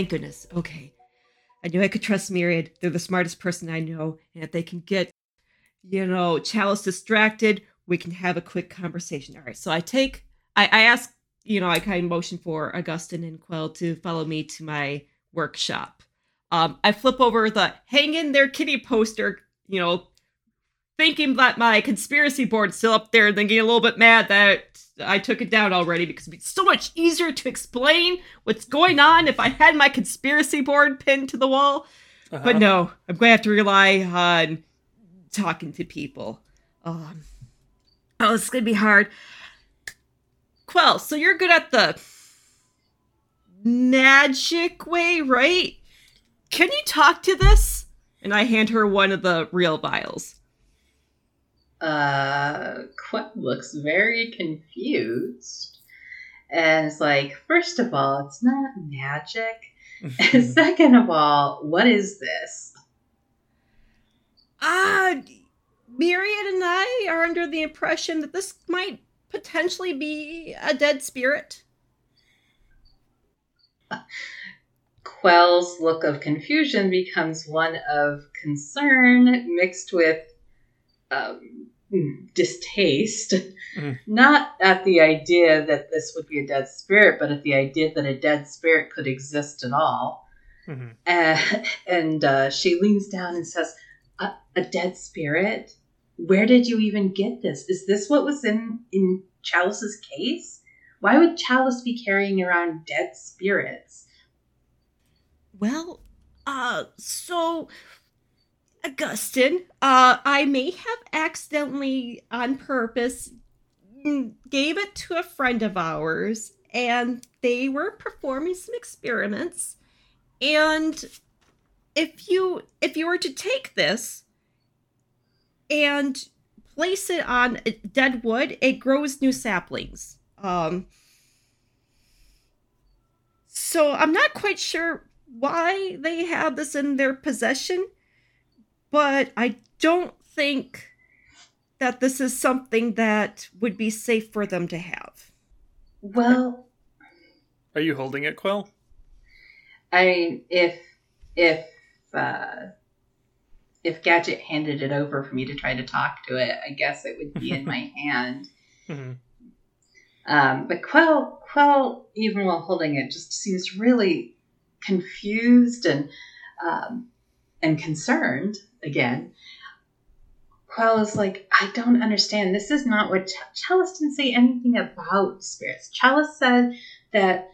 Thank goodness. Okay. I knew I could trust Myriad. They're the smartest person I know. And if they can get, you know, Chalice distracted, we can have a quick conversation. All right. So I take, I, I ask, you know, I kind of motion for Augustine and Quell to follow me to my workshop. Um, I flip over the hang in there kitty poster, you know, thinking that my conspiracy board's still up there, then getting a little bit mad that I took it down already because it'd be so much easier to explain what's going on if I had my conspiracy board pinned to the wall. Uh-huh. But no, I'm going to have to rely on talking to people. Um, oh, it's going to be hard. Quell, so you're good at the magic way, right? Can you talk to this? And I hand her one of the real vials. Uh, Quell looks very confused. And it's like, first of all, it's not magic. And second of all, what is this? Ah, Myriad and I are under the impression that this might potentially be a dead spirit. Quell's look of confusion becomes one of concern mixed with um, distaste. Mhm. Not at the idea that this would be a dead spirit, but at the idea that a dead spirit could exist at all. Mhm. Uh, and uh, she leans down and says, a, a dead spirit? Where did you even get this? Is this what was in, in Chalice's case? Why would Chalice be carrying around dead spirits? Well, uh, so Augustine, uh, I may have accidentally, on purpose, mm, gave it to a friend of ours, and they were performing some experiments. And if you if you were to take this and place it on dead wood, it grows new saplings. Um, so I'm not quite sure why they have this in their possession, but I don't think that this is something that would be safe for them to have. Well, Are you holding it, Quill? I mean, if if uh, if Gadget handed it over for me to try to talk to it, I guess it would be in my hand. Mhm. Um, but Quell, Quell, even while holding it, just seems really confused and um, and concerned again. Quell is like, I don't understand. This is not what Ch- Chalice didn't say anything about spirits. Chalice said that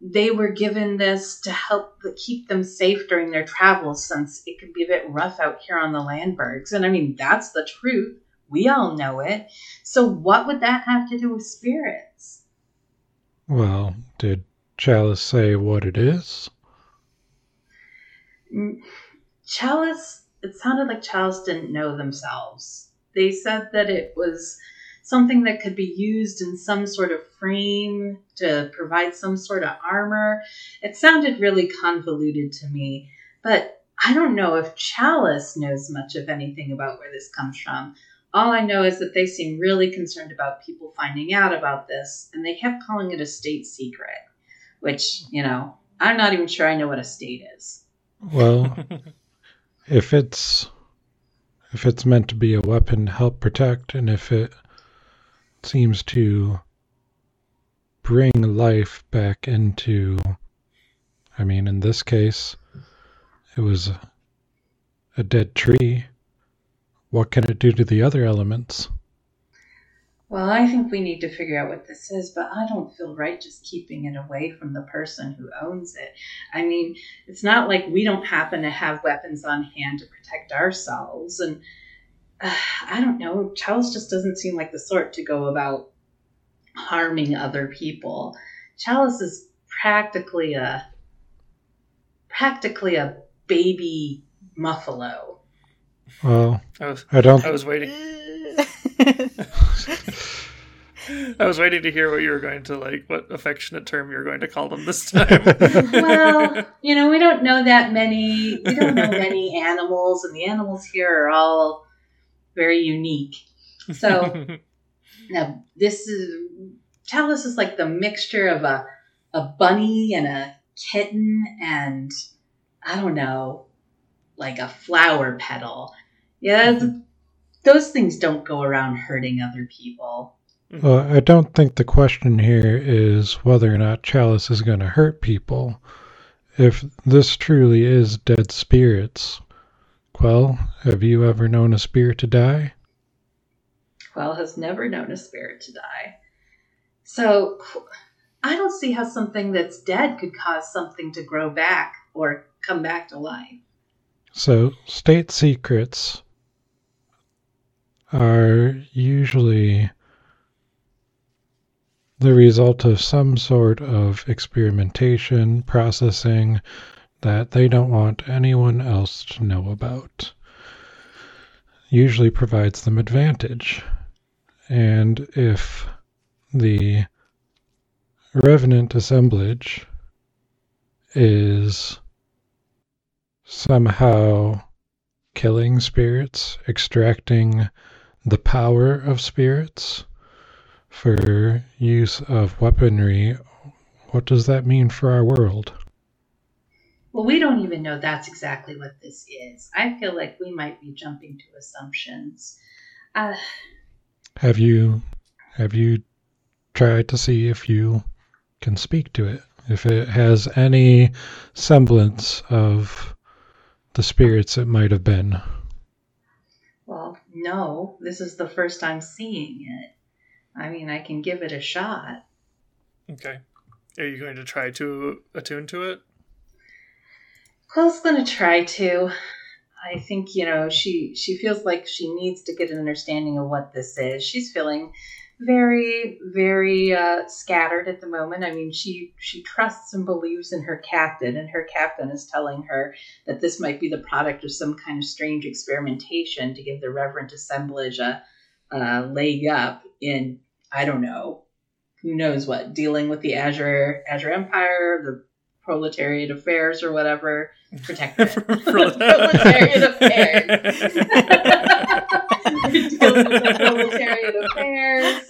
they were given this to help keep them safe during their travels, since it can be a bit rough out here on the Landbergs. And I mean, that's the truth. We all know it. So, what would that have to do with spirits? Well, did Chalice say what it is? Mm, Chalice, it sounded like Chalice didn't know themselves. They said that it was something that could be used in some sort of frame to provide some sort of armor. It sounded really convoluted to me, but I don't know if Chalice knows much of anything about where this comes from. All I know is that they seem really concerned about people finding out about this, and they kept calling it a state secret, which, you know, I'm not even sure I know what a state is. Well, if it's if it's meant to be a weapon to help protect, and if it seems to bring life back into, I mean, in this case, it was a, a dead tree. What can it do to the other elements? Well, I think we need to figure out what this is, but I don't feel right just keeping it away from the person who owns it. I mean, it's not like we don't happen to have weapons on hand to protect ourselves. And uh, I don't know, Chalice just doesn't seem like the sort to go about harming other people. Chalice is practically a practically a baby muffalo. Well, I was I don't. I was waiting. I was waiting to hear what you were going to like, what affectionate term you were going to call them this time. well, you know, we don't know that many. We don't know many animals, and the animals here are all very unique. So now this is Chalice is like the mixture of a a bunny and a kitten and I don't know, like a flower petal. Yeah, those things don't go around hurting other people. Mm-hmm. Well, I don't think the question here is whether or not Chalice is going to hurt people. If this truly is dead spirits, Quell, have you ever known a spirit to die? Quell has never known a spirit to die. So I don't see how something that's dead could cause something to grow back or come back to life. So, state secrets are usually the result of some sort of experimentation, processing that they don't want anyone else to know about. Usually provides them advantage. And if the revenant assemblage is somehow killing spirits, extracting the power of spirits for use of weaponry, what does that mean for our world? Well, we don't even know that's exactly what this is. I feel like we might be jumping to assumptions. Uh, have you have you tried to see if you can speak to it? If it has any semblance of the spirits it might have been. No, this is the first I'm seeing it. I mean, I can give it a shot. Okay. Are you going to try to attune to it? Quell's going to try to. I think you know she she feels like she needs to get an understanding of what this is. She's feeling very very uh, scattered at the moment. I mean she she trusts and believes in her captain and her captain is telling her that this might be the product of some kind of strange experimentation to give the revenant assemblage a, a leg up in i don't know who knows what dealing with the azure azure empire the proletariat affairs or whatever protectorate proletariat affairs deal with the proletariat affairs.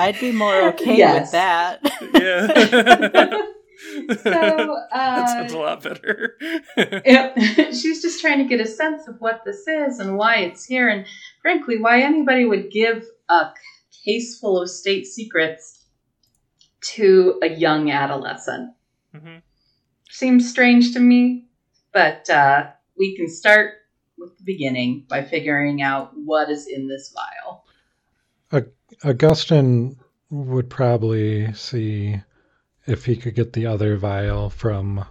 I'd be more okay yes. with that. Yeah. so uh, that sounds a lot better. yep. She's just trying to get a sense of what this is and why it's here, and frankly, why anybody would give a case full of state secrets to a young adolescent. Mm-hmm. Seems strange to me, but uh, we can start with the beginning by figuring out what is in this vial. Augustine would probably see if he could get the other vial from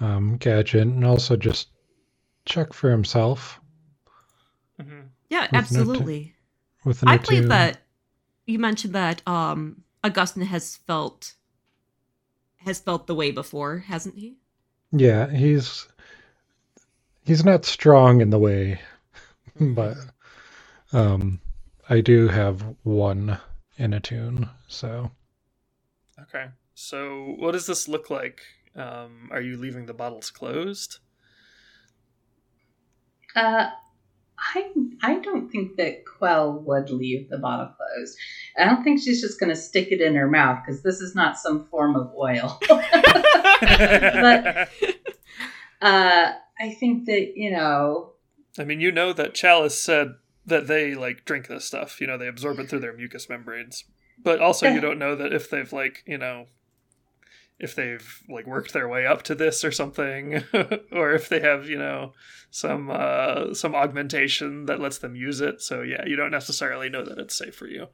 um, Gadget and also just check for himself. Mm-hmm. Yeah, absolutely. with I believe that you mentioned that um, Augustine has felt has felt the way before, hasn't he? Yeah, he's he's not strong in the way, but um, I do have one in attune, So okay. So what does this look like? Um, are you leaving the bottles closed? Uh, I I don't think that Quell would leave the bottle closed. I don't think she's just going to stick it in her mouth because this is not some form of oil. but uh, I think that, you know. I mean, you know that Chalice said that they, like, drink this stuff. You know, they absorb it through their mucous membranes. But also, you don't know that if they've, like, you know, if they've, like, worked their way up to this or something, or if they have, you know, some, uh, some augmentation that lets them use it. So, yeah, you don't necessarily know that it's safe for you.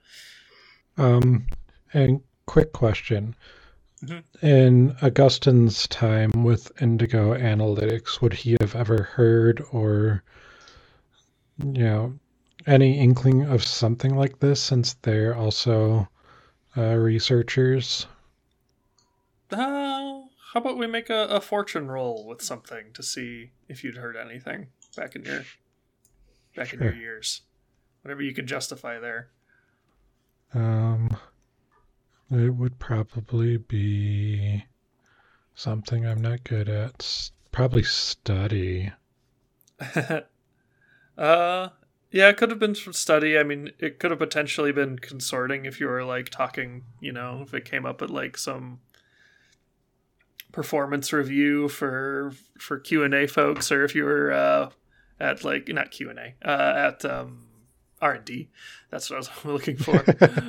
Um, and quick question. Mm-hmm. In Augustine's time with Indigo Analytics, would he have ever heard or, you know, any inkling of something like this since they're also uh, researchers? Uh, how about we make a, a fortune roll with something to see if you'd heard anything back in your back sure. in your years? whatever you could justify there. Um, it would probably be something I'm not good at. Probably study. uh, yeah, it could have been from study. I mean, it could have potentially been consorting if you were like talking, you know, if it came up at like some performance review for for Q and A folks, or if you were uh, at like not Q and A uh, at um, R and D. That's what I was looking for.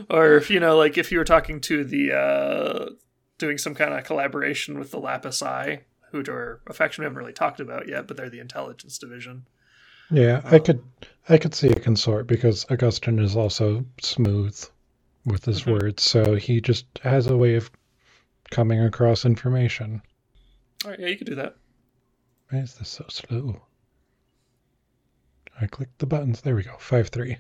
or if you know, like if you were talking to the uh, doing some kind of collaboration with the Lapis Eye, who are a faction we haven't really talked about yet, but they're the intelligence division. Yeah, I um, could I could see a consort because Augustine is also smooth with his mm-hmm. words, so he just has a way of coming across information. All right, yeah, you could do that. Why is this so slow? I clicked the buttons. There we go. Five three.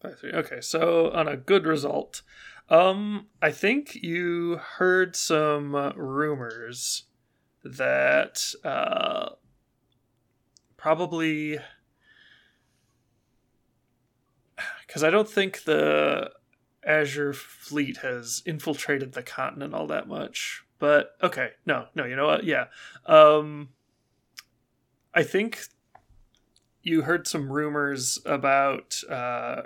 Five three. Okay, so on a good result, um, I think you heard some rumors that uh, probably because I don't think the Azure fleet has infiltrated the continent all that much. But okay, no, no, you know what? Yeah, um, I think you heard some rumors about uh,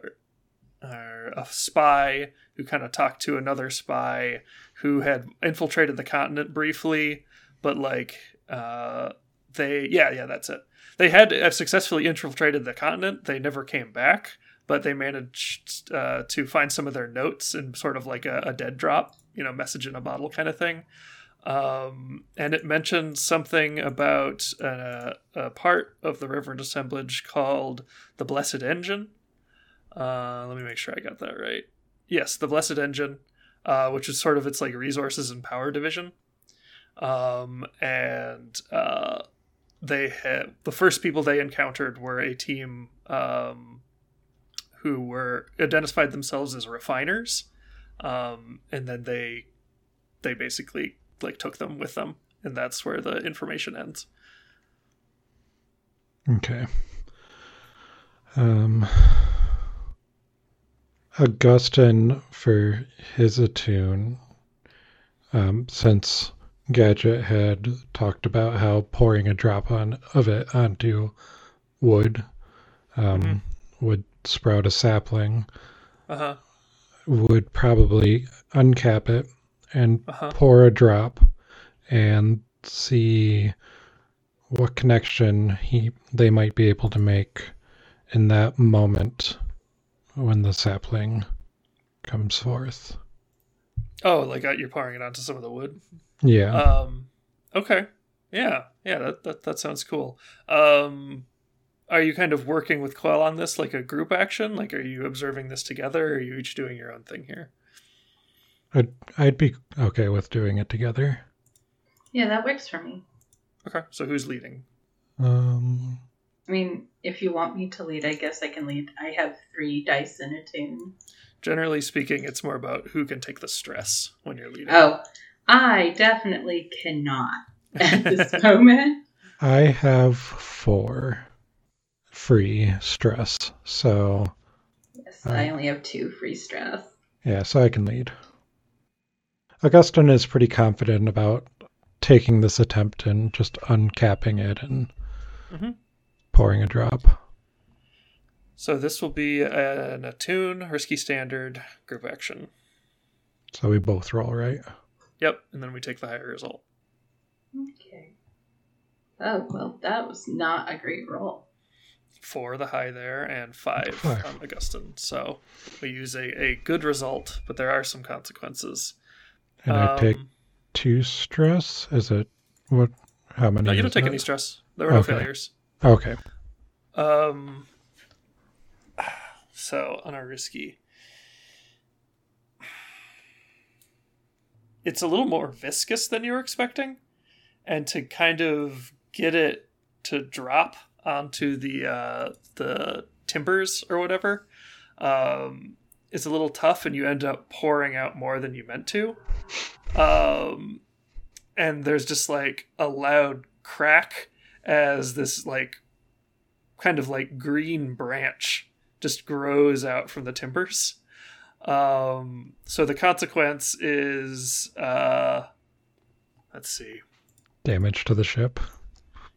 a spy who kind of talked to another spy who had infiltrated the continent briefly, but like uh, they, yeah, yeah, that's it. They had successfully infiltrated the continent. They never came back, but they managed uh, to find some of their notes in sort of like a, a dead drop, you know, message in a bottle kind of thing. Um, and it mentioned something about a part of the Revenant assemblage called the Blessed Engine. Uh, let me make sure I got that right. Yes, the Blessed Engine, uh, which is sort of its like resources and power division. Um, and uh, they had the first people they encountered were a team um, who were identified themselves as refiners, um, and then they they basically like took them with them, and that's where the information ends. Okay. Um, Augustine for his attune, um, since Gadget had talked about how pouring a drop on of it onto wood um, mm-hmm. would sprout a sapling. Uh-huh. Would probably uncap it and uh-huh. pour a drop and see what connection he they might be able to make in that moment when the sapling comes forth. Oh, like uh, you're pouring it onto some of the wood. Yeah. Um. Okay. Yeah. Yeah. That that that sounds cool. Um. Are you kind of working with Quell on this like a group action? Like, are you observing this together, or are you each doing your own thing here? I'd I'd be okay with doing it together. Yeah, that works for me. Okay, so who's leading? Um, I mean, if you want me to lead, I guess I can lead. I have three dice in attune. Generally speaking, it's more about who can take the stress when you're leading. Oh, I definitely cannot at this moment. I have four free stress, so. Yes, I only have two free stress. Yeah, so I can lead. Augustine is pretty confident about taking this attempt and just uncapping it and mm-hmm. pouring a drop. So this will be an attune, risky standard, group action. So we both roll, right? Yep, and then we take the higher result. Okay. Oh well, that was not a great roll. Four the high there, and five, on Augustine. So we use a, a good result, but there are some consequences. And um, I take two stress? Is it what? How many? No, you don't take that? any stress. There were no failures. Okay. Um. So on our risky, it's a little more viscous than you were expecting, and to kind of get it to drop onto the uh, the timbers or whatever, um, it's a little tough, and you end up pouring out more than you meant to. Um, and there's just like a loud crack as this like kind of like green branch just grows out from the timbers. Um, so the consequence is, uh, let's see, damage to the ship.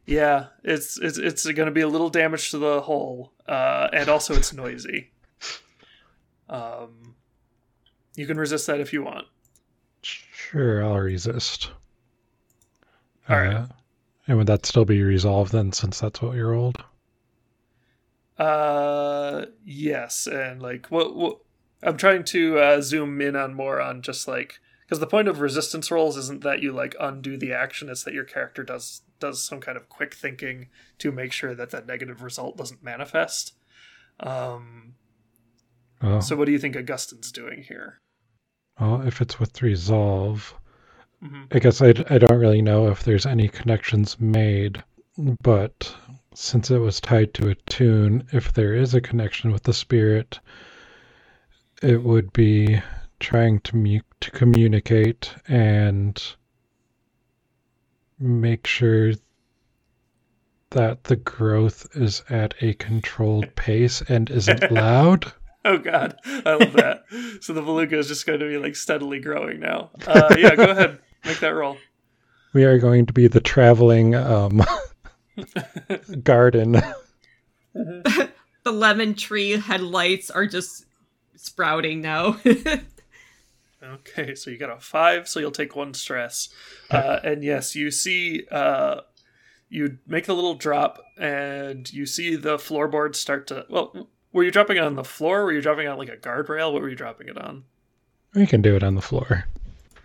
Yeah, it's it's it's going to be a little damage to the hull, uh, and also it's noisy. Um, you can resist that if you want. Sure, I'll resist. All uh, right. And would that still be resolved then, since that's what you're old? Uh, yes, and like what? what I'm trying to uh, zoom in on more on just like because the point of resistance rolls isn't that you like undo the action; it's that your character does does some kind of quick thinking to make sure that that negative result doesn't manifest. Um, oh. So, what do you think Augustine's doing here? Well, if it's with resolve, mm-hmm. I guess I, I don't really know if there's any connections made, but since it was tied to attune, if there is a connection with the spirit, it would be trying to mu- to communicate and make sure that the growth is at a controlled pace and isn't loud. oh god, I love that. so the beluga is just going to be like steadily growing now. Uh, yeah, go ahead, make that roll. We are going to be the traveling um, garden. the lemon tree headlights are just sprouting now. Okay, so you got a five, so you'll take one stress. Uh, and yes, you see, uh, you make the little drop, and you see the floorboard start to. Well, were you dropping it on the floor? were you dropping it on like a guardrail? What were you dropping it on? We can do it on the floor.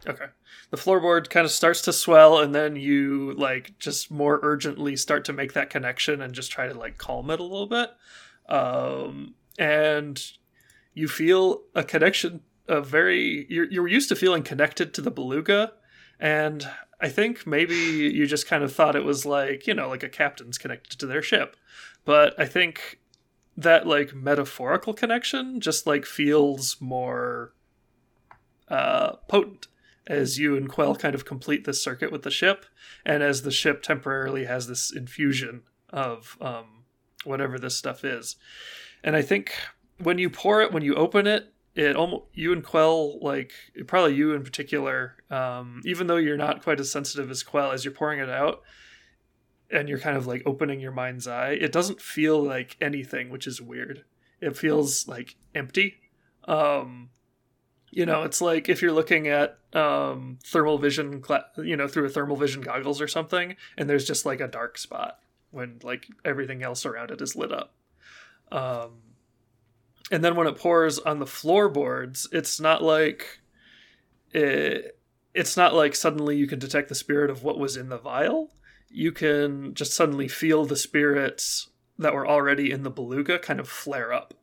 Okay. The floorboard kind of starts to swell, and then you like just more urgently start to make that connection and just try to like calm it a little bit. Um, and you feel a connection a very you're you're used to feeling connected to the beluga, and I think maybe you just kind of thought it was like you know like a captain's connected to their ship, but I think that like metaphorical connection just like feels more uh, potent as you and Quell kind of complete this circuit with the ship, and as the ship temporarily has this infusion of um, whatever this stuff is. And I think when you pour it, when you open it, it almost you and Quell like probably you in particular, um, even though you're not quite as sensitive as Quell as you're pouring it out, and you're kind of like opening your mind's eye. It doesn't feel like anything, which is weird. It feels like empty. Um, you know, it's like if you're looking at um, thermal vision, you know, through a thermal vision goggles or something, and there's just like a dark spot when like everything else around it is lit up. Um, and then when it pours on the floorboards, it's not like it, it's not like suddenly you can detect the spirit of what was in the vial. You can just suddenly feel the spirits that were already in the beluga kind of flare up.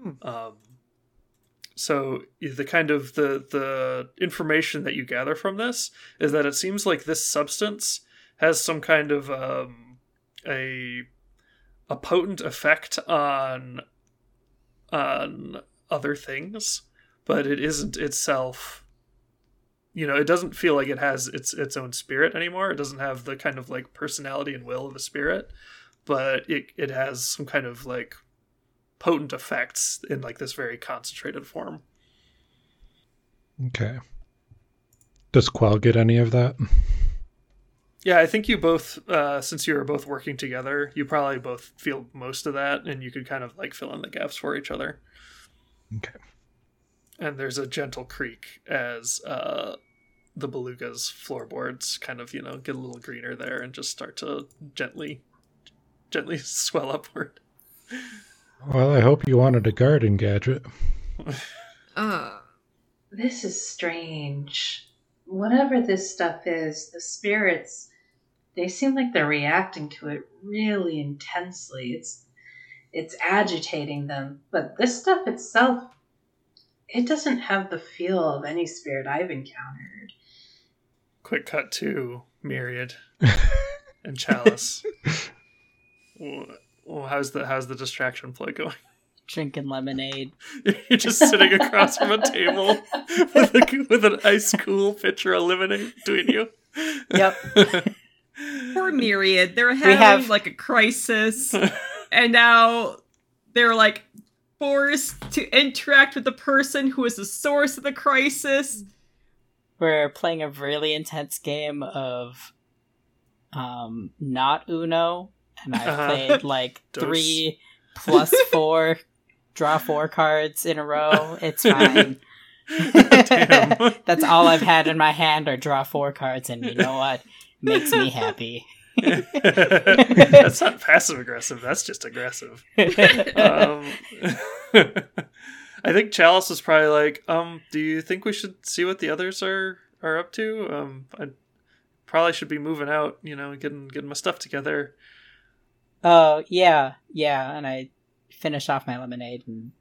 Hmm. Um, so the kind of the the information that you gather from this is that it seems like this substance has some kind of um, a a potent effect on on other things, but it isn't itself. You know, it doesn't feel like it has its its own spirit anymore. It doesn't have the kind of like personality and will of a spirit, but it it has some kind of like potent effects in like this very concentrated form. Okay. Does Quell get any of that? Yeah, I think you both, uh, since you are both working together, you probably both feel most of that, and you could kind of like fill in the gaps for each other. Okay. And there's a gentle creak as uh, the beluga's floorboards kind of, you know, get a little greener there and just start to gently, gently swell upward. Well, I hope you wanted a garden gadget. uh, this is strange. Whatever this stuff is, the spirits they seem like they're reacting to it really intensely. It's it's agitating them, but this stuff itself it doesn't have the feel of any spirit I've encountered. Quick cut to Myriad and Chalice. well, how's the how's the distraction play going? Drinking lemonade. You're just sitting across from a table with, a, with an ice cool pitcher of lemonade between you. Yep. Poor Myriad. They're having have... like a crisis, and now they're like forced to interact with the person who is the source of the crisis. We're playing a really intense game of um not Uno, and I Uh-huh. played like three plus four draw four cards in a row. It's fine. That's all I've had in my hand are draw four cards, and you know what? Makes me happy. that's not passive aggressive. That's just aggressive. Um, I think Chalice is probably like, um, do you think we should see what the others are are up to? Um, I probably should be moving out. You know, getting getting my stuff together. Oh yeah, yeah, and I finish off my lemonade and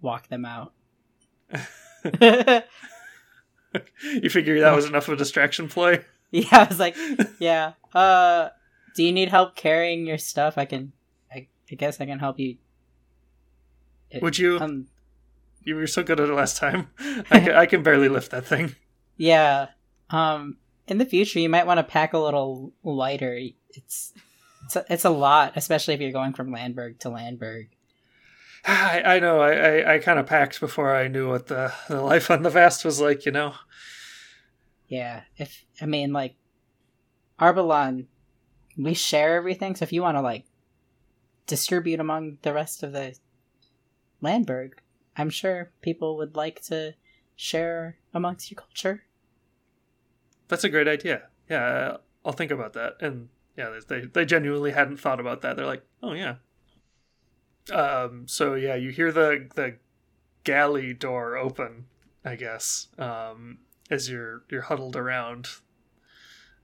walk them out. you figure that was enough of a distraction play? Yeah, I was like, yeah. Uh, do you need help carrying your stuff? I can. I, I guess I can help you. It- Would you? Um, You were so good at it last time. I can, I can barely lift that thing. yeah. Um, in the future, you might want to pack a little lighter. It's it's a, it's a lot, especially if you're going from Landberg to Landberg. I, I know. I, I, I kind of packed before I knew what the, the life on the vast was like. You know. Yeah. If I mean, like, Arbalon, we share everything. So if you want to like distribute among the rest of the Landberg, I'm sure people would like to share amongst your culture. That's a great idea. Yeah, I'll think about that. And yeah, they they genuinely hadn't thought about that. They're like, oh yeah. Um. So yeah, you hear the the galley door open. I guess. Um. As you're you're huddled around.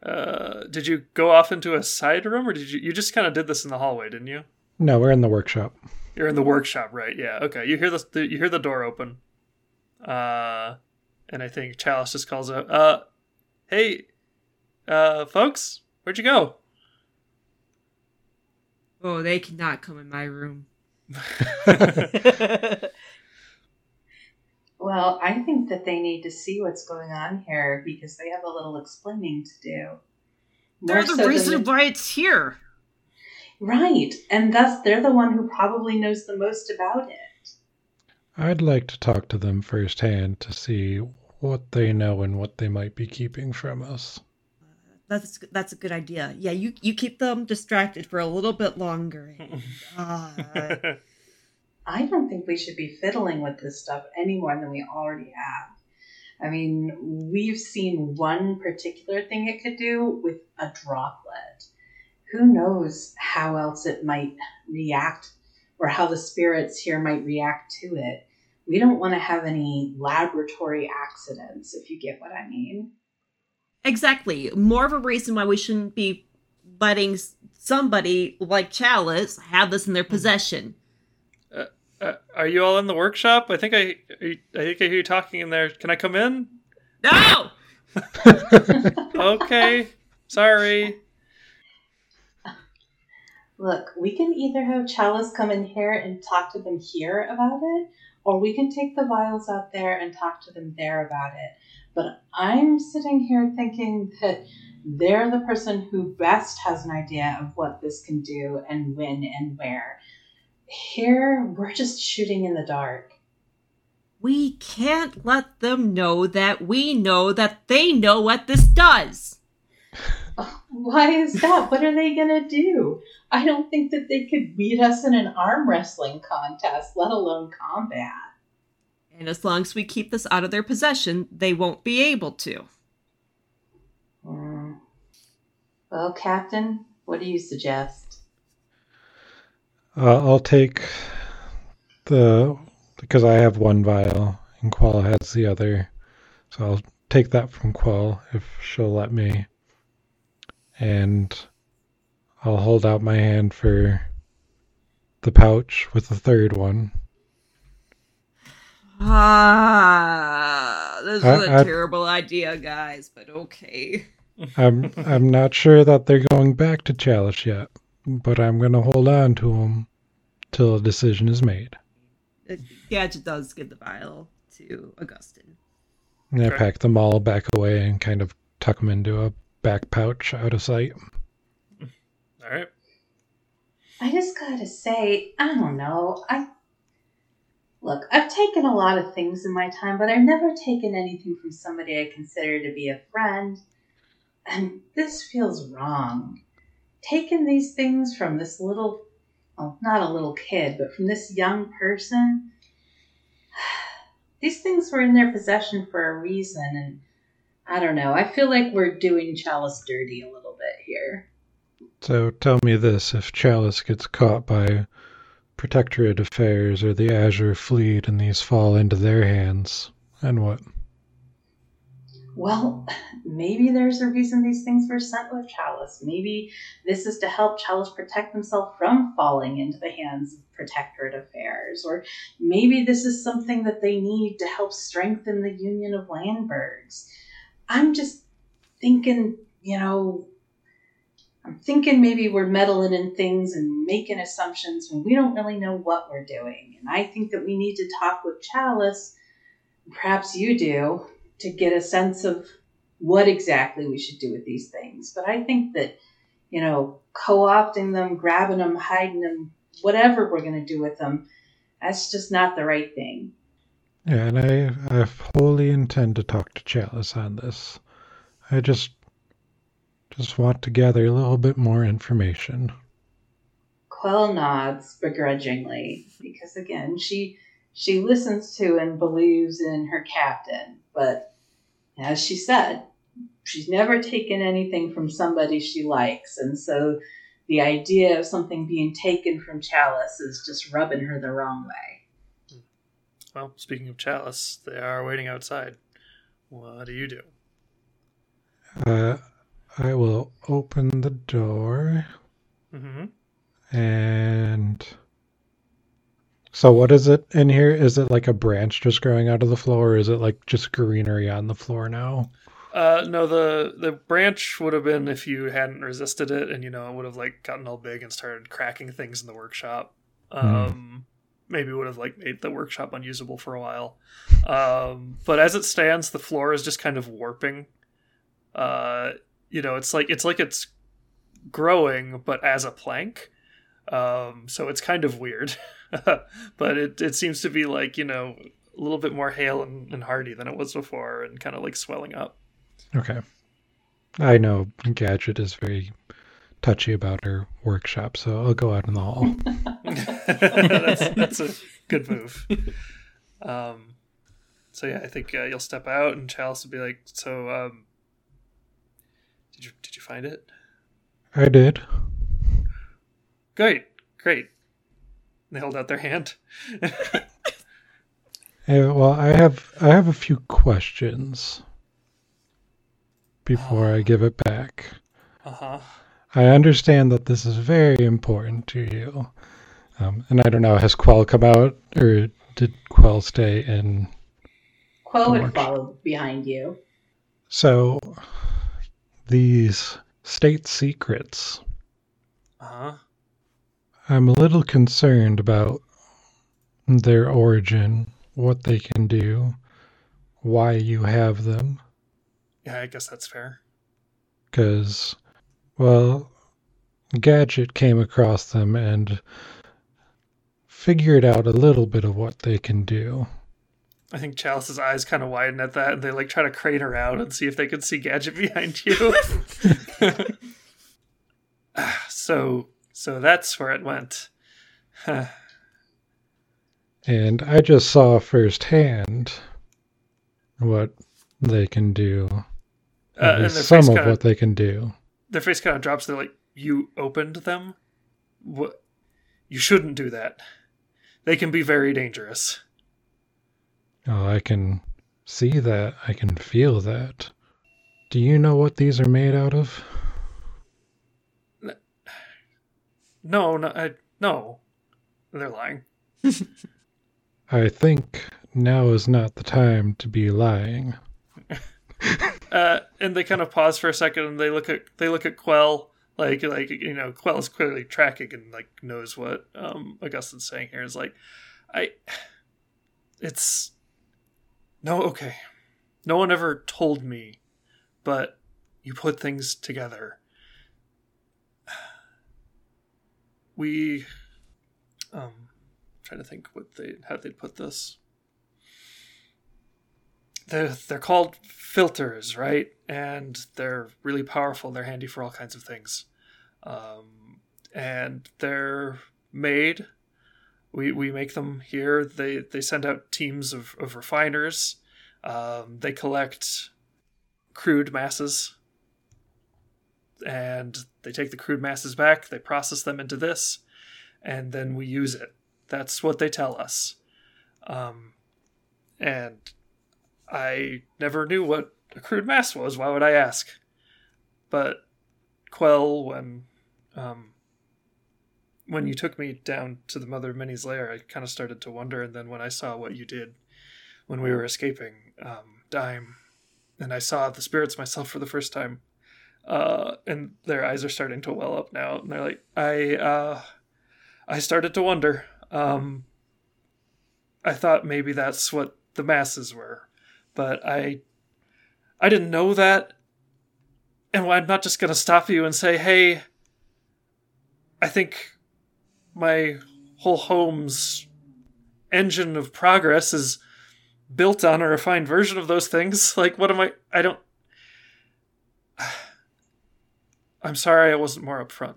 Uh. Did you go off into a side room, or did you you just kind of did this in the hallway, didn't you? No, we're in the workshop. You're in the workshop, right? Yeah. Okay. You hear the, the you hear the door open. Uh, and I think Chalice just calls out, "Uh, hey, uh, folks, where'd you go?" Oh, they cannot come in my room. Well, I think that they need to see what's going on here because they have a little explaining to do. They're More so the than reason why it's here. Right, and thus they're the one who probably knows the most about it. I'd like to talk to them firsthand to see what they know and what they might be keeping from us. That's that's a good idea. Yeah, you you keep them distracted for a little bit longer. and, uh, I don't think we should be fiddling with this stuff any more than we already have. I mean, we've seen one particular thing it could do with a droplet. Who knows how else it might react or how the spirits here might react to it. We don't want to have any laboratory accidents, if you get what I mean. exactly. More of a reason why we shouldn't be letting somebody like Chalice have this in their mm-hmm. possession. Uh, are you all in the workshop? I think I I think I hear you talking in there. Can I come in? No. Okay. Sorry. Look, we can either have Chalice come in here and talk to them here about it, or we can take the vials out there and talk to them there about it. But I'm sitting here thinking that they're the person who best has an idea of what this can do and when and where. Here, we're just shooting in the dark. We can't let them know that we know that they know what this does. Why is that? What are they gonna do? I don't think that they could beat us in an arm wrestling contest, let alone combat. And as long as we keep this out of their possession, they won't be able to. Hmm. Well, Captain, what do you suggest? Uh, I'll take the because I have one vial and Qual has the other, so I'll take that from Qual if she'll let me, and I'll hold out my hand for the pouch with the third one. Ah, this is I- a I- terrible idea, guys, but okay. I'm I'm not sure that they're going back to Chalice yet, but I'm gonna hold on to them till a decision is made. Gadget does give the vial to Augustine. And I pack them all back away and kind of tuck them into a back pouch out of sight. All right. I just gotta say, I don't know. I look, I've taken a lot of things in my time, but I've never taken anything from somebody I consider to be a friend. And this feels wrong. Taking these things from this little, well, not a little kid, but from this young person. These things were in their possession for a reason, and I don't know. I feel like we're doing Chalice dirty a little bit here. So tell me this if Chalice gets caught by Protectorate Affairs or the Azure Fleet and these fall into their hands, and what? Well, maybe there's a reason these things were sent with Chalice. Maybe this is to help Chalice protect himself from falling into the hands of Protectorate Affairs. Or maybe this is something that they need to help strengthen the Union of Landbergs. I'm just thinking, you know, I'm thinking maybe we're meddling in things and making assumptions when we don't really know what we're doing. And I think that we need to talk with Chalice, perhaps you do, to get a sense of what exactly we should do with these things. But I think that, you know, co opting them, grabbing them, hiding them, whatever we're going to do with them, that's just not the right thing. Yeah, and I, I wholly intend to talk to Chalice on this. I just just want to gather a little bit more information. Quell nods begrudgingly because again she she listens to and believes in her captain, but as she said, she's never taken anything from somebody she likes, and so the idea of something being taken from Chalice is just rubbing her the wrong way. Well, speaking of Chalice, they are waiting outside. What do you do? Uh, I will open the door. Mm-hmm. And so, what is it in here? Is it like a branch just growing out of the floor, or is it like just greenery on the floor now? Uh, no, the the branch would have been if you hadn't resisted it, and you know it would have like gotten all big and started cracking things in the workshop. Um, maybe would have like made the workshop unusable for a while. Um, but as it stands, the floor is just kind of warping. Uh, you know, it's like it's like it's growing, but as a plank. Um, so it's kind of weird, but it it seems to be like you know a little bit more hale and, and hardy than it was before, and kind of like swelling up. Okay. I know Gadget is very touchy about her workshop, so I'll go out in the hall. that's, that's a good move. Um, so yeah, I think uh, you'll step out, and Chalice will be like, "So, um, did you did you find it? I did. Great, great." They hold out their hand. Yeah, well, I have I have a few questions before I give it back. uh huh. I understand that this is very important to you. Um, and I don't know, has Quell come out or did Quell stay in? Quell would follow behind you. So, these state secrets, Uh huh. I'm a little concerned about their origin, what they can do, why you have them. Yeah, I guess that's fair. Because, well, Gadget came across them and figured out a little bit of what they can do. I think Chalice's eyes kind of widen at that, and they like try to crane around and see if they can see Gadget behind you. so, so that's where it went. And I just saw firsthand what they can do. Uh, and some of kinda- what they can do. Their face kind of drops. They're like, "You opened them? What? You shouldn't do that. They can be very dangerous." Oh, I can see that. I can feel that. Do you know what these are made out of? No, no, I, no. They're lying. I think now is not the time to be lying. Uh, and they kind of pause for a second, and they look at they look at Quell, like like you know, Quell is clearly tracking and like knows what um Augustine's saying here. Is like, I, it's no okay. No one ever told me, but you put things together. We um trying to think what they how they'd put this. They're they're called filters, right? And they're really powerful. They're handy for all kinds of things. Um, and they're made. We we make them here. They they send out teams of, of refiners. Um, they collect crude masses and they take the crude masses back, they process them into this, and then we use it. That's what they tell us. Um, and I never knew what a crude mass was. Why would I ask? But Quell, when um, when you took me down to the Mother of lair, I kind of started to wonder. And then when I saw what you did when we were escaping um, Dime, and I saw the spirits myself for the first time, uh, and their eyes are starting to well up now, and they're like, I, uh, I started to wonder. Um, I thought maybe that's what the masses were, but I, I didn't know that, and I'm not just gonna stop you and say, hey, I think my whole home's engine of progress is built on a refined version of those things. Like, what am I? I don't. I'm sorry I wasn't more upfront.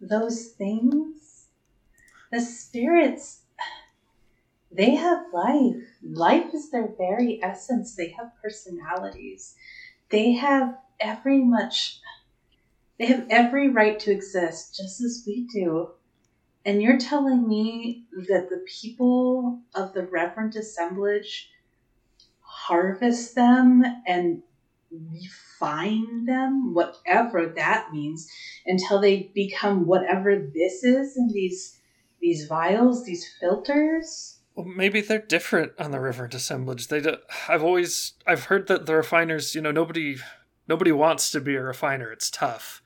Those things, the spirits, they have life. Life is their very essence. They have personalities. They have every much, they have every right to exist just as we do. And you're telling me that the people of the Revenant Assemblage harvest them and refine them, whatever that means, until they become whatever this is in these these vials, these filters. Well, maybe they're different on the Revenant Assemblage. They, do, I've always, I've heard that the refiners, you know, nobody, nobody wants to be a refiner. It's tough,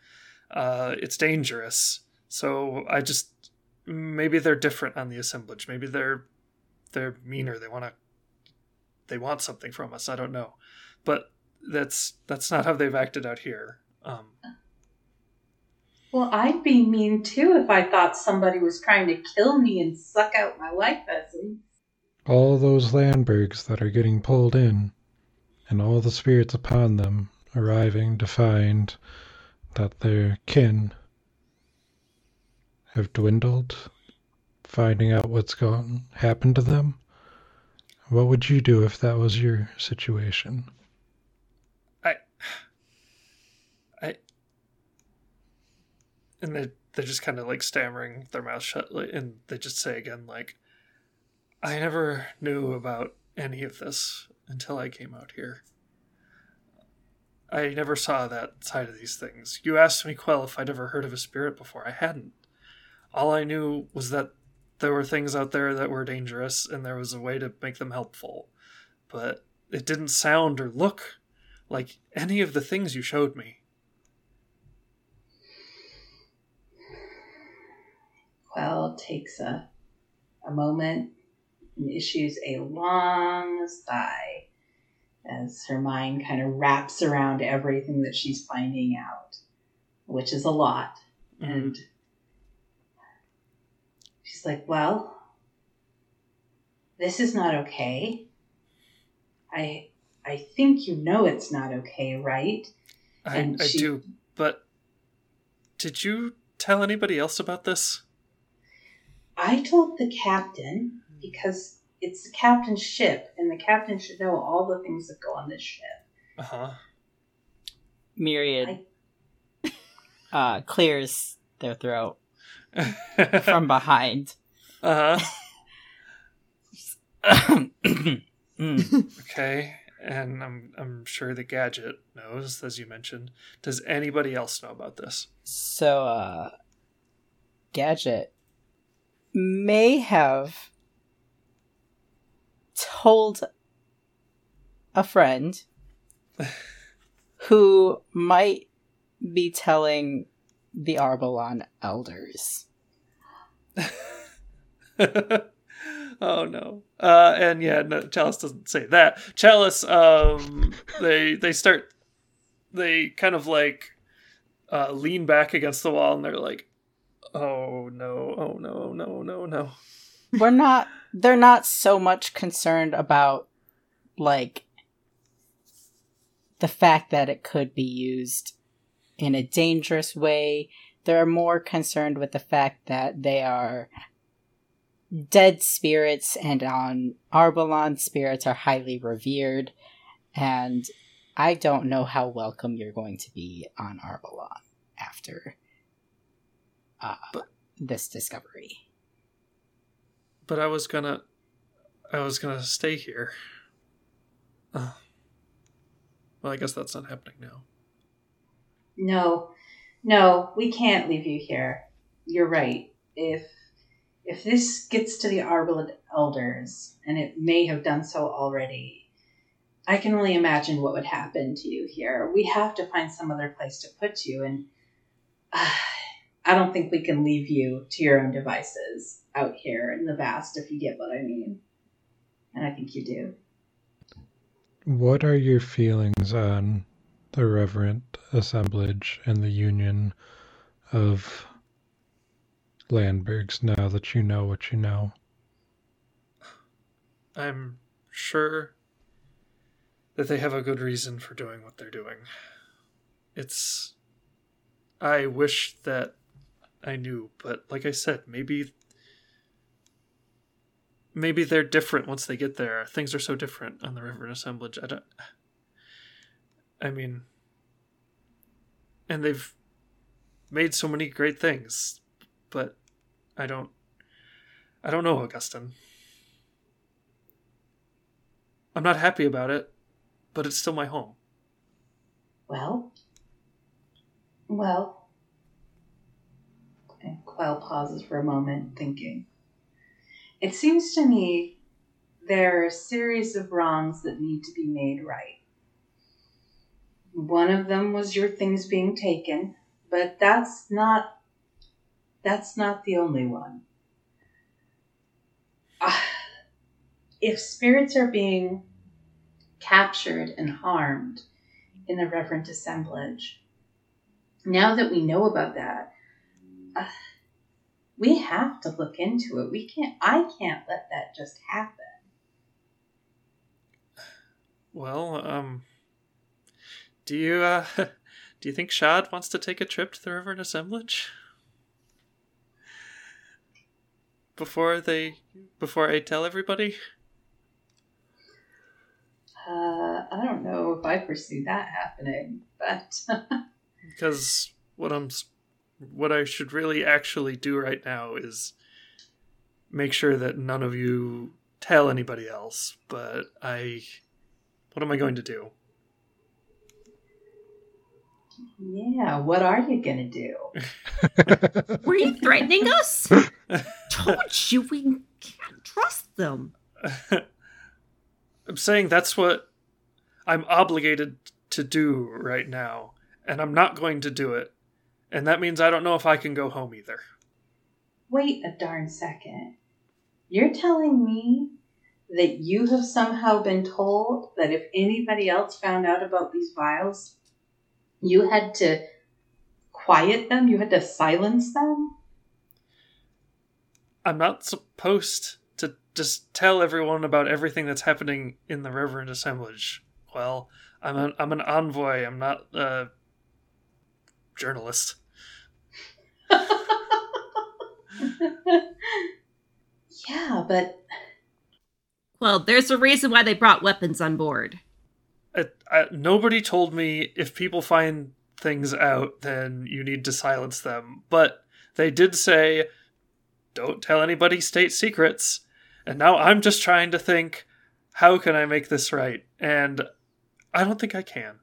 uh, it's dangerous. So I just, maybe they're different on the assemblage. Maybe they're, they're meaner. They want to, they want something from us. I don't know, but that's that's not how they've acted out here. Um, well, I'd be mean too if I thought somebody was trying to kill me and suck out my life essence. All those Landbergs that are getting pulled in, and all the spirits upon them arriving to find that their kin have dwindled, finding out what's gone happened to them. What would you do if that was your situation? And they they're just kind of like stammering their mouth shut and they just say again like i never knew about any of this until i came out here. I never saw that side of these things. You asked me quell if i'd ever heard of a spirit before. I hadn't. All i knew was that there were things out there that were dangerous and there was a way to make them helpful. But it didn't sound or look like any of the things you showed me Quell takes a, a moment and issues a long sigh as her mind kind of wraps around everything that she's finding out, which is a lot. Mm-hmm. And she's like, Well, this is not okay. I I think you know it's not okay, right? I, and I do, but did you tell anybody else about this? I told the captain because it's the captain's ship, and the captain should know all the things that go on this ship. Uh huh. Myriad I... uh, clears their throat from behind. Uh huh. okay, and I'm I'm sure the gadget knows, as you mentioned. Does anybody else know about this? So, uh, gadget may have told a friend who might be telling the Arbalon elders. oh no. Uh, and yeah, no, Chalice doesn't say that. Chalice, um, they they start, they kind of like uh, lean back against the wall and they're like, "Oh no! Oh no! No! No! No!" We're not. They're not so much concerned about like the fact that it could be used in a dangerous way. They're more concerned with the fact that they are dead spirits, and on Arbalon, spirits are highly revered. And I don't know how welcome you're going to be on Arbalon after uh, But- this discovery. But I was gonna, I was gonna stay here. Uh, well, I guess that's not happening now. No, no, we can't leave you here. You're right. If if this gets to the Arbalon elders, and it may have done so already, I can only imagine what would happen to you here. We have to find some other place to put you, and uh, I don't think we can leave you to your own devices out here in the vast, if you get what I mean. And I think you do. What are your feelings on the revenant assemblage and the union of Landbergs now that you know what you know? I'm sure that they have a good reason for doing what they're doing. It's. I wish that I knew, but like I said, maybe. Maybe they're different once they get there. Things are so different on the Revenant Assemblage. I don't. I mean. And they've made so many great things, but I don't. I don't know, Augustine. I'm not happy about it, but it's still my home. Well, well. Quell pauses for a moment, thinking. It seems to me there are a series of wrongs that need to be made right. One of them was your things being taken, but that's not that's not the only one. Ah, if spirits are being captured and harmed in the revenant assemblage. Now that we know about that, uh, we have to look into it. We can't. I can't let that just happen. Well, um, do you uh, do you think Shad wants to take a trip to the Revenant Assemblage before they before I tell everybody? Uh, I don't know if I foresee that happening, but Because what I'm what I should really actually do right now is make sure that none of you tell anybody else. But I, what am I going to do? yeah, what are you gonna do? Were you threatening us? Told you we can't trust them. I'm saying that's what I'm obligated to do right now, and I'm not going to do it. And that means I don't know if I can go home either. Wait a darn second. You're telling me that you have somehow been told that if anybody else found out about these vials, you had to quiet them? You had to silence them? I'm not supposed to just tell everyone about everything that's happening in the Revenant Assemblage. Well, I'm an I'm an envoy. I'm not a journalist. yeah, but Well, there's a reason why they brought weapons on board. I, I, nobody told me if people find things out, then you need to silence them. But they did say, don't tell anybody state secrets. And now I'm just trying to think, how can I make this right? And I don't think I can.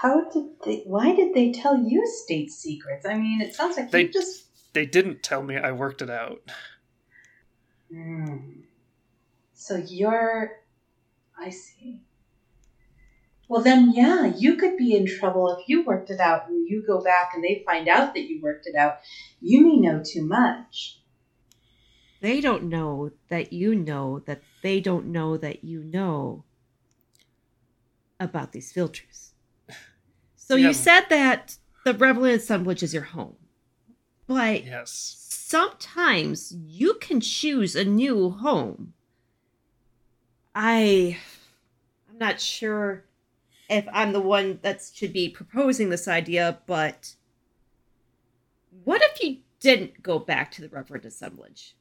how did they why did they tell you state secrets? I mean, it sounds like They- you just They didn't tell me I worked it out. Hmm. So you're. I see. Well, then, yeah, you could be in trouble if you worked it out and you go back and they find out that you worked it out. You may know too much. They don't know that you know that they don't know that you know about these filters. So Yeah. you said that the Revenant Assemblage is your home. But Yes. sometimes you can choose a new home. I I'm not sure if I'm the one that should be proposing this idea, but what if you didn't go back to the Revenant Assemblage?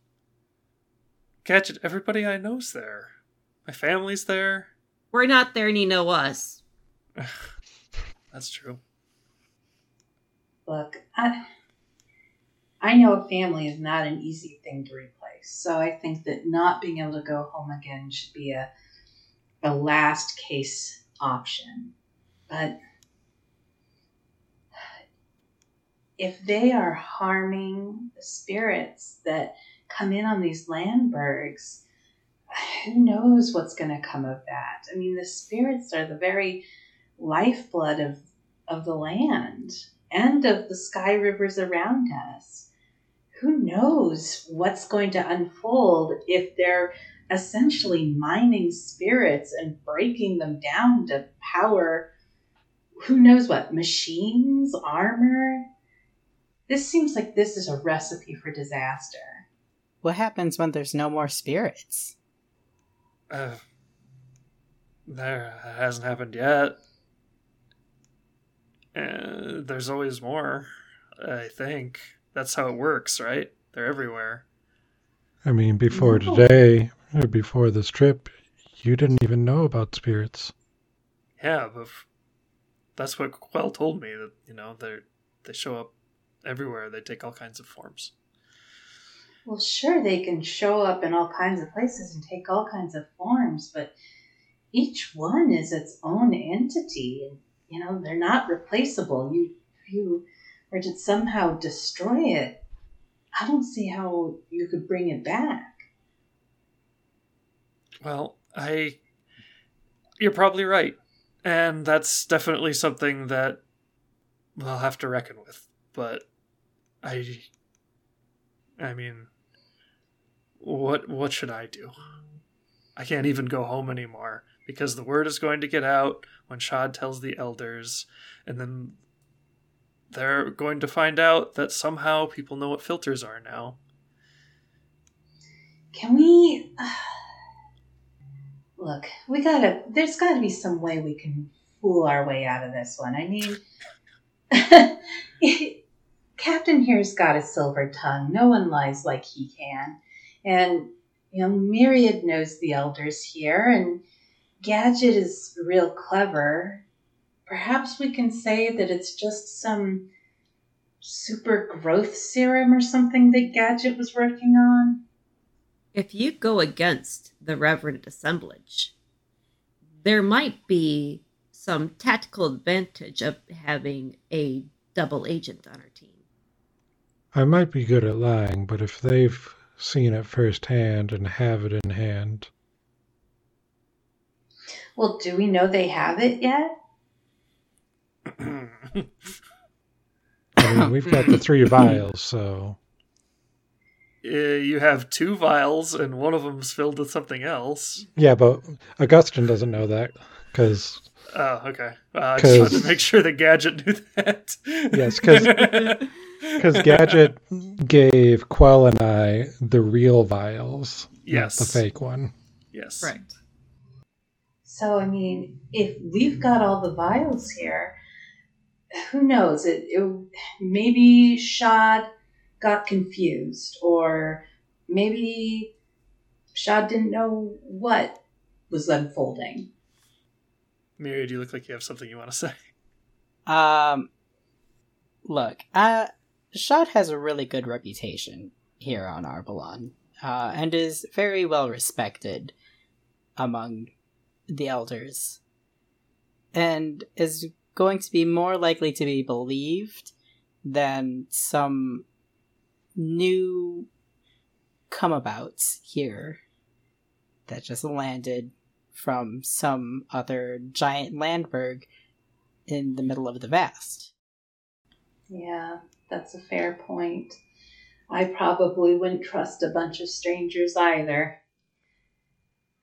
Gadget, everybody I know's there. My family's there. We're not there and you know us. That's true. Look, I, I know a family is not an easy thing to replace. So I think that not being able to go home again should be a, a last case option. But if they are harming the spirits that come in on these landbergs, who knows what's going to come of that? I mean, the spirits are the very lifeblood of, of the land and of the sky rivers around us. Who knows what's going to unfold if they're essentially mining spirits and breaking them down to power who knows what machines, armor? This seems like this is a recipe for disaster. What happens when there's no more spirits? Uh, there hasn't happened yet. Uh, there's always more. I think that's how it works, right? They're everywhere. I mean, before No. today, or before this trip, you didn't even know about spirits. Yeah, but f- that's what Quell told me that you know they they show up everywhere. They take all kinds of forms. Well, sure, they can show up in all kinds of places and take all kinds of forms, but each one is its own entity, and you know they're not replaceable. You, you were to somehow destroy it, I don't see how you could bring it back. Well, I you're probably right, and that's definitely something that we'll have to reckon with. But I, I mean, what what should I do? I can't even go home anymore because the word is going to get out when Shad tells the elders, and then they're going to find out that somehow people know what filters are now. Can we look? We gotta. There's got to be some way we can fool our way out of this one. I mean, Captain here's got a silver tongue. No one lies like he can, and you know, Myriad knows the elders here, and Gadget is real clever. Perhaps we can say that it's just some super growth serum or something that Gadget was working on. If you go against the Revenant Assemblage, there might be some tactical advantage of having a double agent on our team. I might be good at lying, but if they've seen it firsthand and have it in hand, Well, do we know they have it yet? I mean, we've got the three vials, so Uh, you have two vials, and one of them's filled with something else. yeah. But Augustine doesn't know that because Oh, okay. Uh, I just wanted 'Cause- to make sure the gadget knew that. yes, because because Gadget gave Quell and I the real vials, yes, the fake one. Yes. right. So, I mean, if we've got all the vials here, who knows? It, it maybe Shad got confused, or maybe Shad didn't know what was unfolding. Mary, do you look like you have something you want to say. Um, look, uh, Shad has a really good reputation here on Arbalon, uh, and is very well respected among the elders, and is going to be more likely to be believed than some new come comeabouts here that just landed from some other giant landberg in the middle of the vast. Yeah, that's a fair point. I probably wouldn't trust a bunch of strangers either.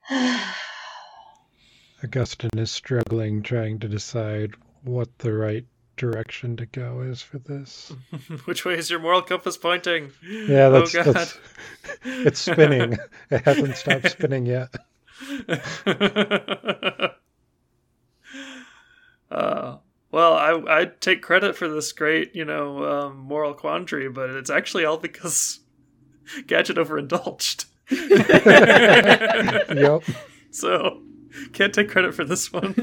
Augustine is struggling, trying to decide what the right direction to go is for this. Which way is your moral compass pointing? Yeah, that's, oh, God. that's it's spinning. it hasn't stopped spinning yet. uh, well, I I'd take credit for this great, you know, um, moral quandary, but it's actually all because Gadget overindulged. Yep. So can't take credit for this one.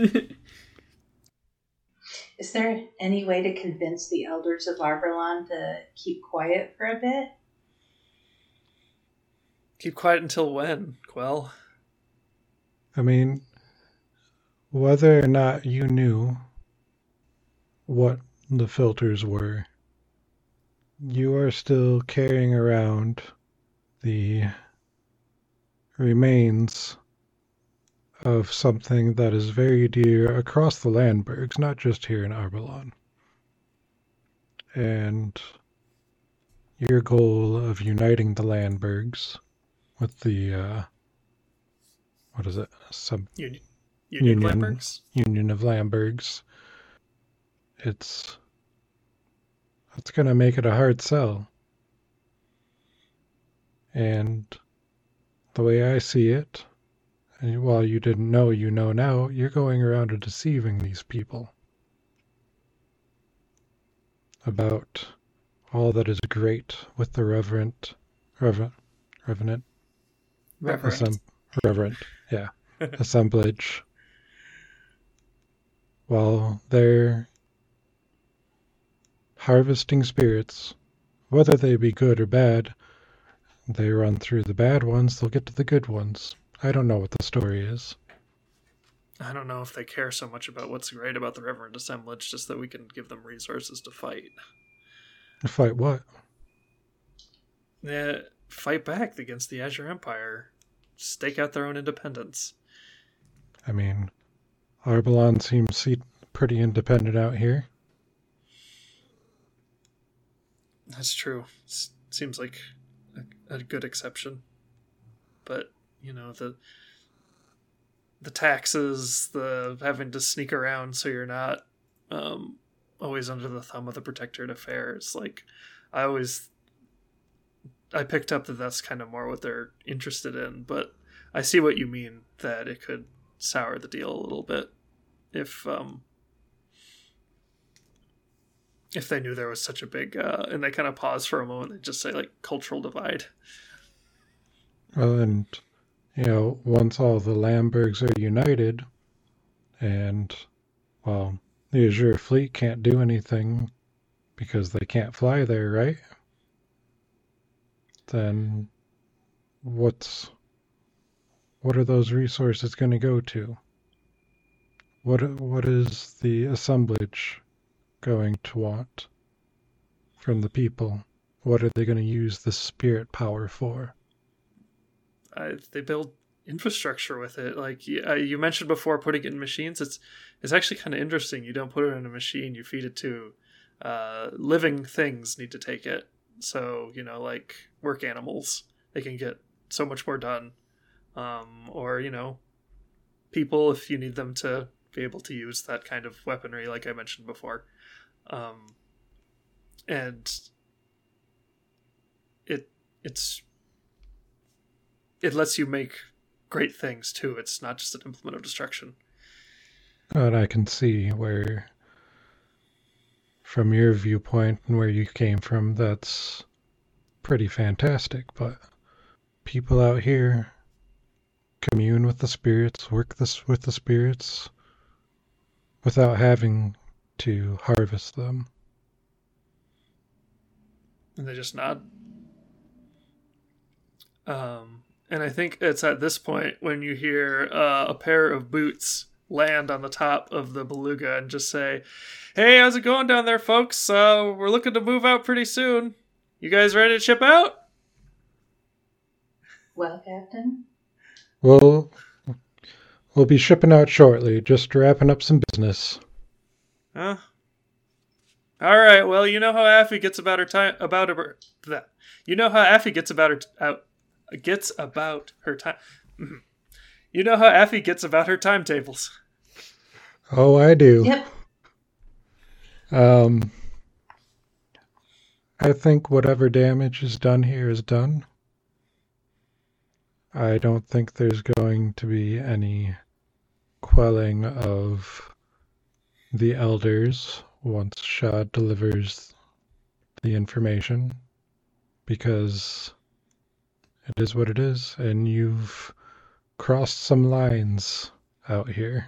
Is there any way to convince the elders of Arbalon to keep quiet for a bit? Keep quiet until when, Quell? I mean, whether or not you knew what the filters were, you are still carrying around the remains of something that is very dear across the Landbergs, not just here in Arbelon. And your goal of uniting the Landbergs with the uh, what is it? Sub Union, Union, Union. Landbergs? Union of Landbergs. It's it's gonna make it a hard sell. And the way I see it, and while you didn't know, you know now, you're going around and deceiving these people about all that is great with the reverent, reverent, revenant, Reverend. Assemb- reverent, yeah, assemblage. While they're harvesting spirits, whether they be good or bad, they run through the bad ones, they'll get to the good ones. I don't know what the story is. I don't know if they care so much about what's great about the Revenant Assemblage, just that we can give them resources to fight. Fight what? Yeah, fight back against the Azure Empire. Stake out their own independence. I mean, Arbelon seems pretty independent out here. That's true. Seems like a, a good exception. But, you know, the the taxes, the having to sneak around so you're not um, always under the thumb of the protectorate affairs. Like, I always I picked up that that's kind of more what they're interested in, but I see what you mean that it could sour the deal a little bit if um if they knew there was such a big uh and they kind of pause for a moment and just say like cultural divide. Well, and, you know, once all the Landbergs are united, and, well, the Azure fleet can't do anything because they can't fly there, right? Then what's what are those resources going to go to? What what is the assemblage going to want from the people? What are they going to use the spirit power for? I, they build infrastructure with it. Like you, uh, you mentioned before, putting it in machines. It's it's actually kind of interesting. You don't put it in a machine. You feed it to uh, living things. Need to take it. So you know, like work animals, they can get so much more done. Um, or you know, people if you need them to be able to use that kind of weaponry, like I mentioned before. Um, and it it's it lets you make great things too. It's not just an implement of destruction. And I can see where, from your viewpoint and where you came from, that's pretty fantastic. But people out here commune with the spirits, work this with the spirits, without having to harvest them. And they just nod. Um, and I think it's at this point when you hear uh, a pair of boots land on the top of the beluga and just say, "Hey, how's it going down there, folks? Uh, we're looking to move out pretty soon. You guys ready to ship out?" Well, Captain, We'll we'll be shipping out shortly. Just wrapping up some business. Huh? All right. Well, you know how Affy gets about her time about her that. You know how Affy gets about her t- out gets about her time. You know how Affy gets about her timetables. Oh, I do. yep. Um, I think whatever damage is done here is done. I don't think there's going to be any quelling of the elders once Shad delivers the information because it is what it is, and you've crossed some lines out here.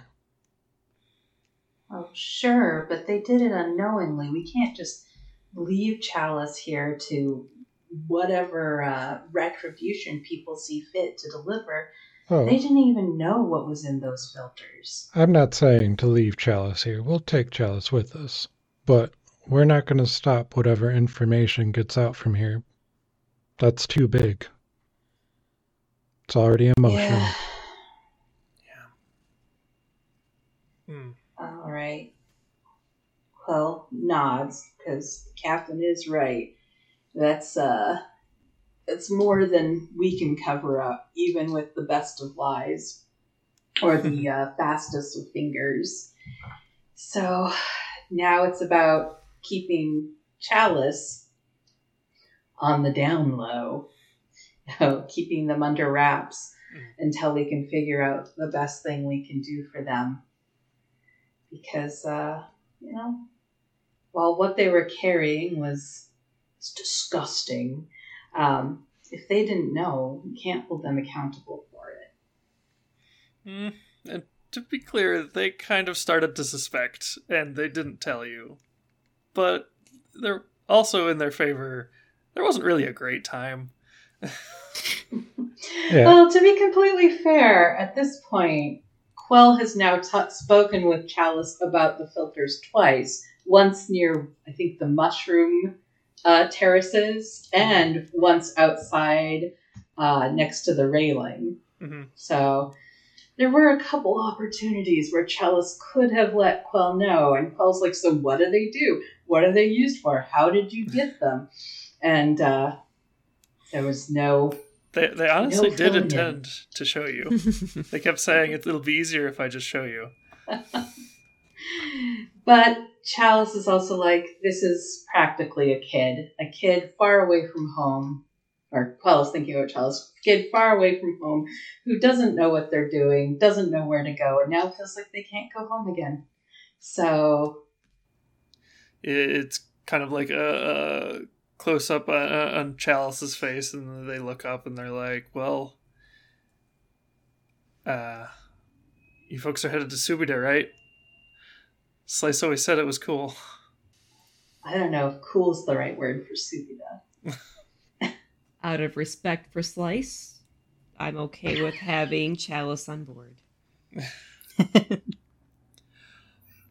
Oh, sure, but they did it unknowingly. We can't just leave Chalice here to whatever uh, retribution people see fit to deliver. Oh, They didn't even know what was in those filters. I'm not saying to leave Chalice here. We'll take Chalice with us. But we're not going to stop whatever information gets out from here. That's too big. It's already emotional. Yeah. Hmm. All right. Well, nods because the captain is right. That's uh, it's more than we can cover up, even with the best of lies or the uh, fastest of fingers. So now it's about keeping Chalice on the down low, you know, keeping them under wraps Mm. until we can figure out the best thing we can do for them because uh, you know while what they were carrying was disgusting um, if they didn't know we can't hold them accountable for it Hmm. And to be clear, they kind of started to suspect, and they didn't tell you. But they're also in their favor. There wasn't really a great time. Yeah. well to be completely fair at this point quell has now t- spoken with chalice about the filters twice once near i think the mushroom uh, terraces and once outside uh, next to the railing Mhm. So there were a couple opportunities where Chalice could have let Quell know, and Quell's like, "So what do they do? What are they used for? How did you get them?" And uh, there was no. They, they honestly No did filling in. intend to show you. they kept saying it, it'll be easier if I just show you. But Chalice is also like, "This is practically a kid, a kid far away from home." Or Quell is thinking about Chalice, kid far away from home, who doesn't know what they're doing, doesn't know where to go, and now feels like they can't go home again. So It's kind of like a close up on, on Chalice's face, and they look up and they're like, "Well, uh, you folks are headed to Subida, right?" Slice always said it was cool. I don't know if "cool" is the right word for Subida. Out of respect for Slice, I'm okay with having Chalice on board.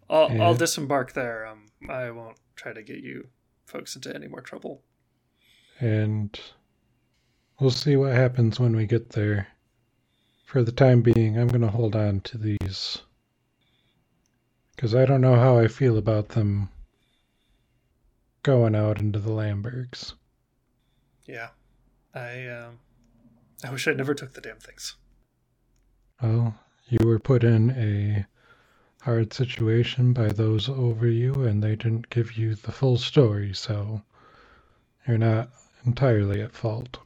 I'll, Yeah. I'll disembark there. Um, I won't try to get you folks into any more trouble. And we'll see what happens when we get there. For the time being, I'm going to hold on to these. Because I don't know how I feel about them going out into the Landbergs. Yeah, I um, I wish I never took the damn things. Well, you were put in a hard situation by those over you, and they didn't give you the full story, so you're not entirely at fault.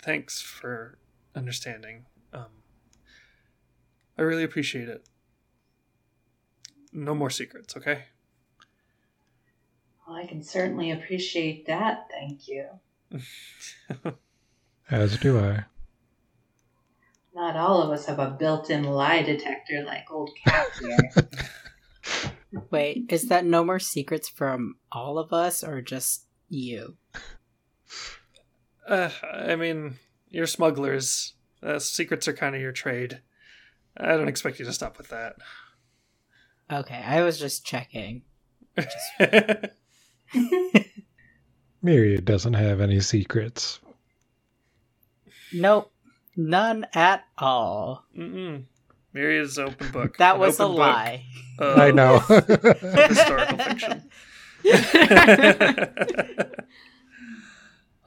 Thanks for understanding. Um, I really appreciate it. No more secrets, okay? Well, I can certainly appreciate that. Thank you. As do I. Not all of us have a built-in lie detector like old Cap here. Wait, is that no more secrets from all of us or just you? Uh, I mean, you're smugglers. Uh, secrets are kind of your trade. I don't expect you to stop with that. Okay, I was just checking. Myriad doesn't have any secrets. Nope, none at all. Mm-mm. Myriad's an open book. That An was a lie. I know. historical fiction.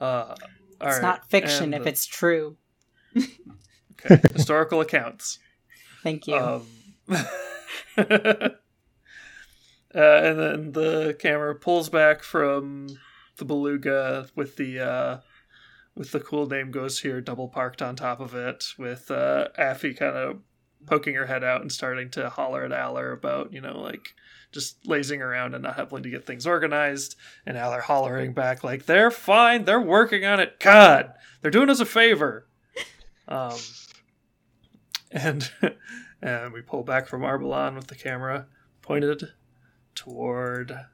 uh, all it's right, not fiction and, if uh, it's true. okay. historical accounts. Thank you. Um, Uh, and then the camera pulls back from the beluga with the uh, with the cool name goes here double parked on top of it with uh, Affy kind of poking her head out and starting to holler at Aller about you know like just lazing around and not having to get things organized and Aller hollering back like they're fine they're working on it God they're doing us a favor um and and we pull back from Arbalon with the camera pointed toward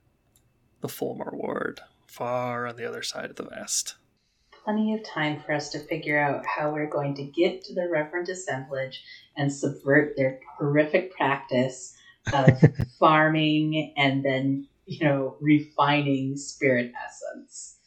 the Fulmar ward, far on the other side of the vast plenty of time for us to figure out how we're going to get to the Revenant assemblage and subvert their horrific practice of farming and then, you know, refining spirit essence.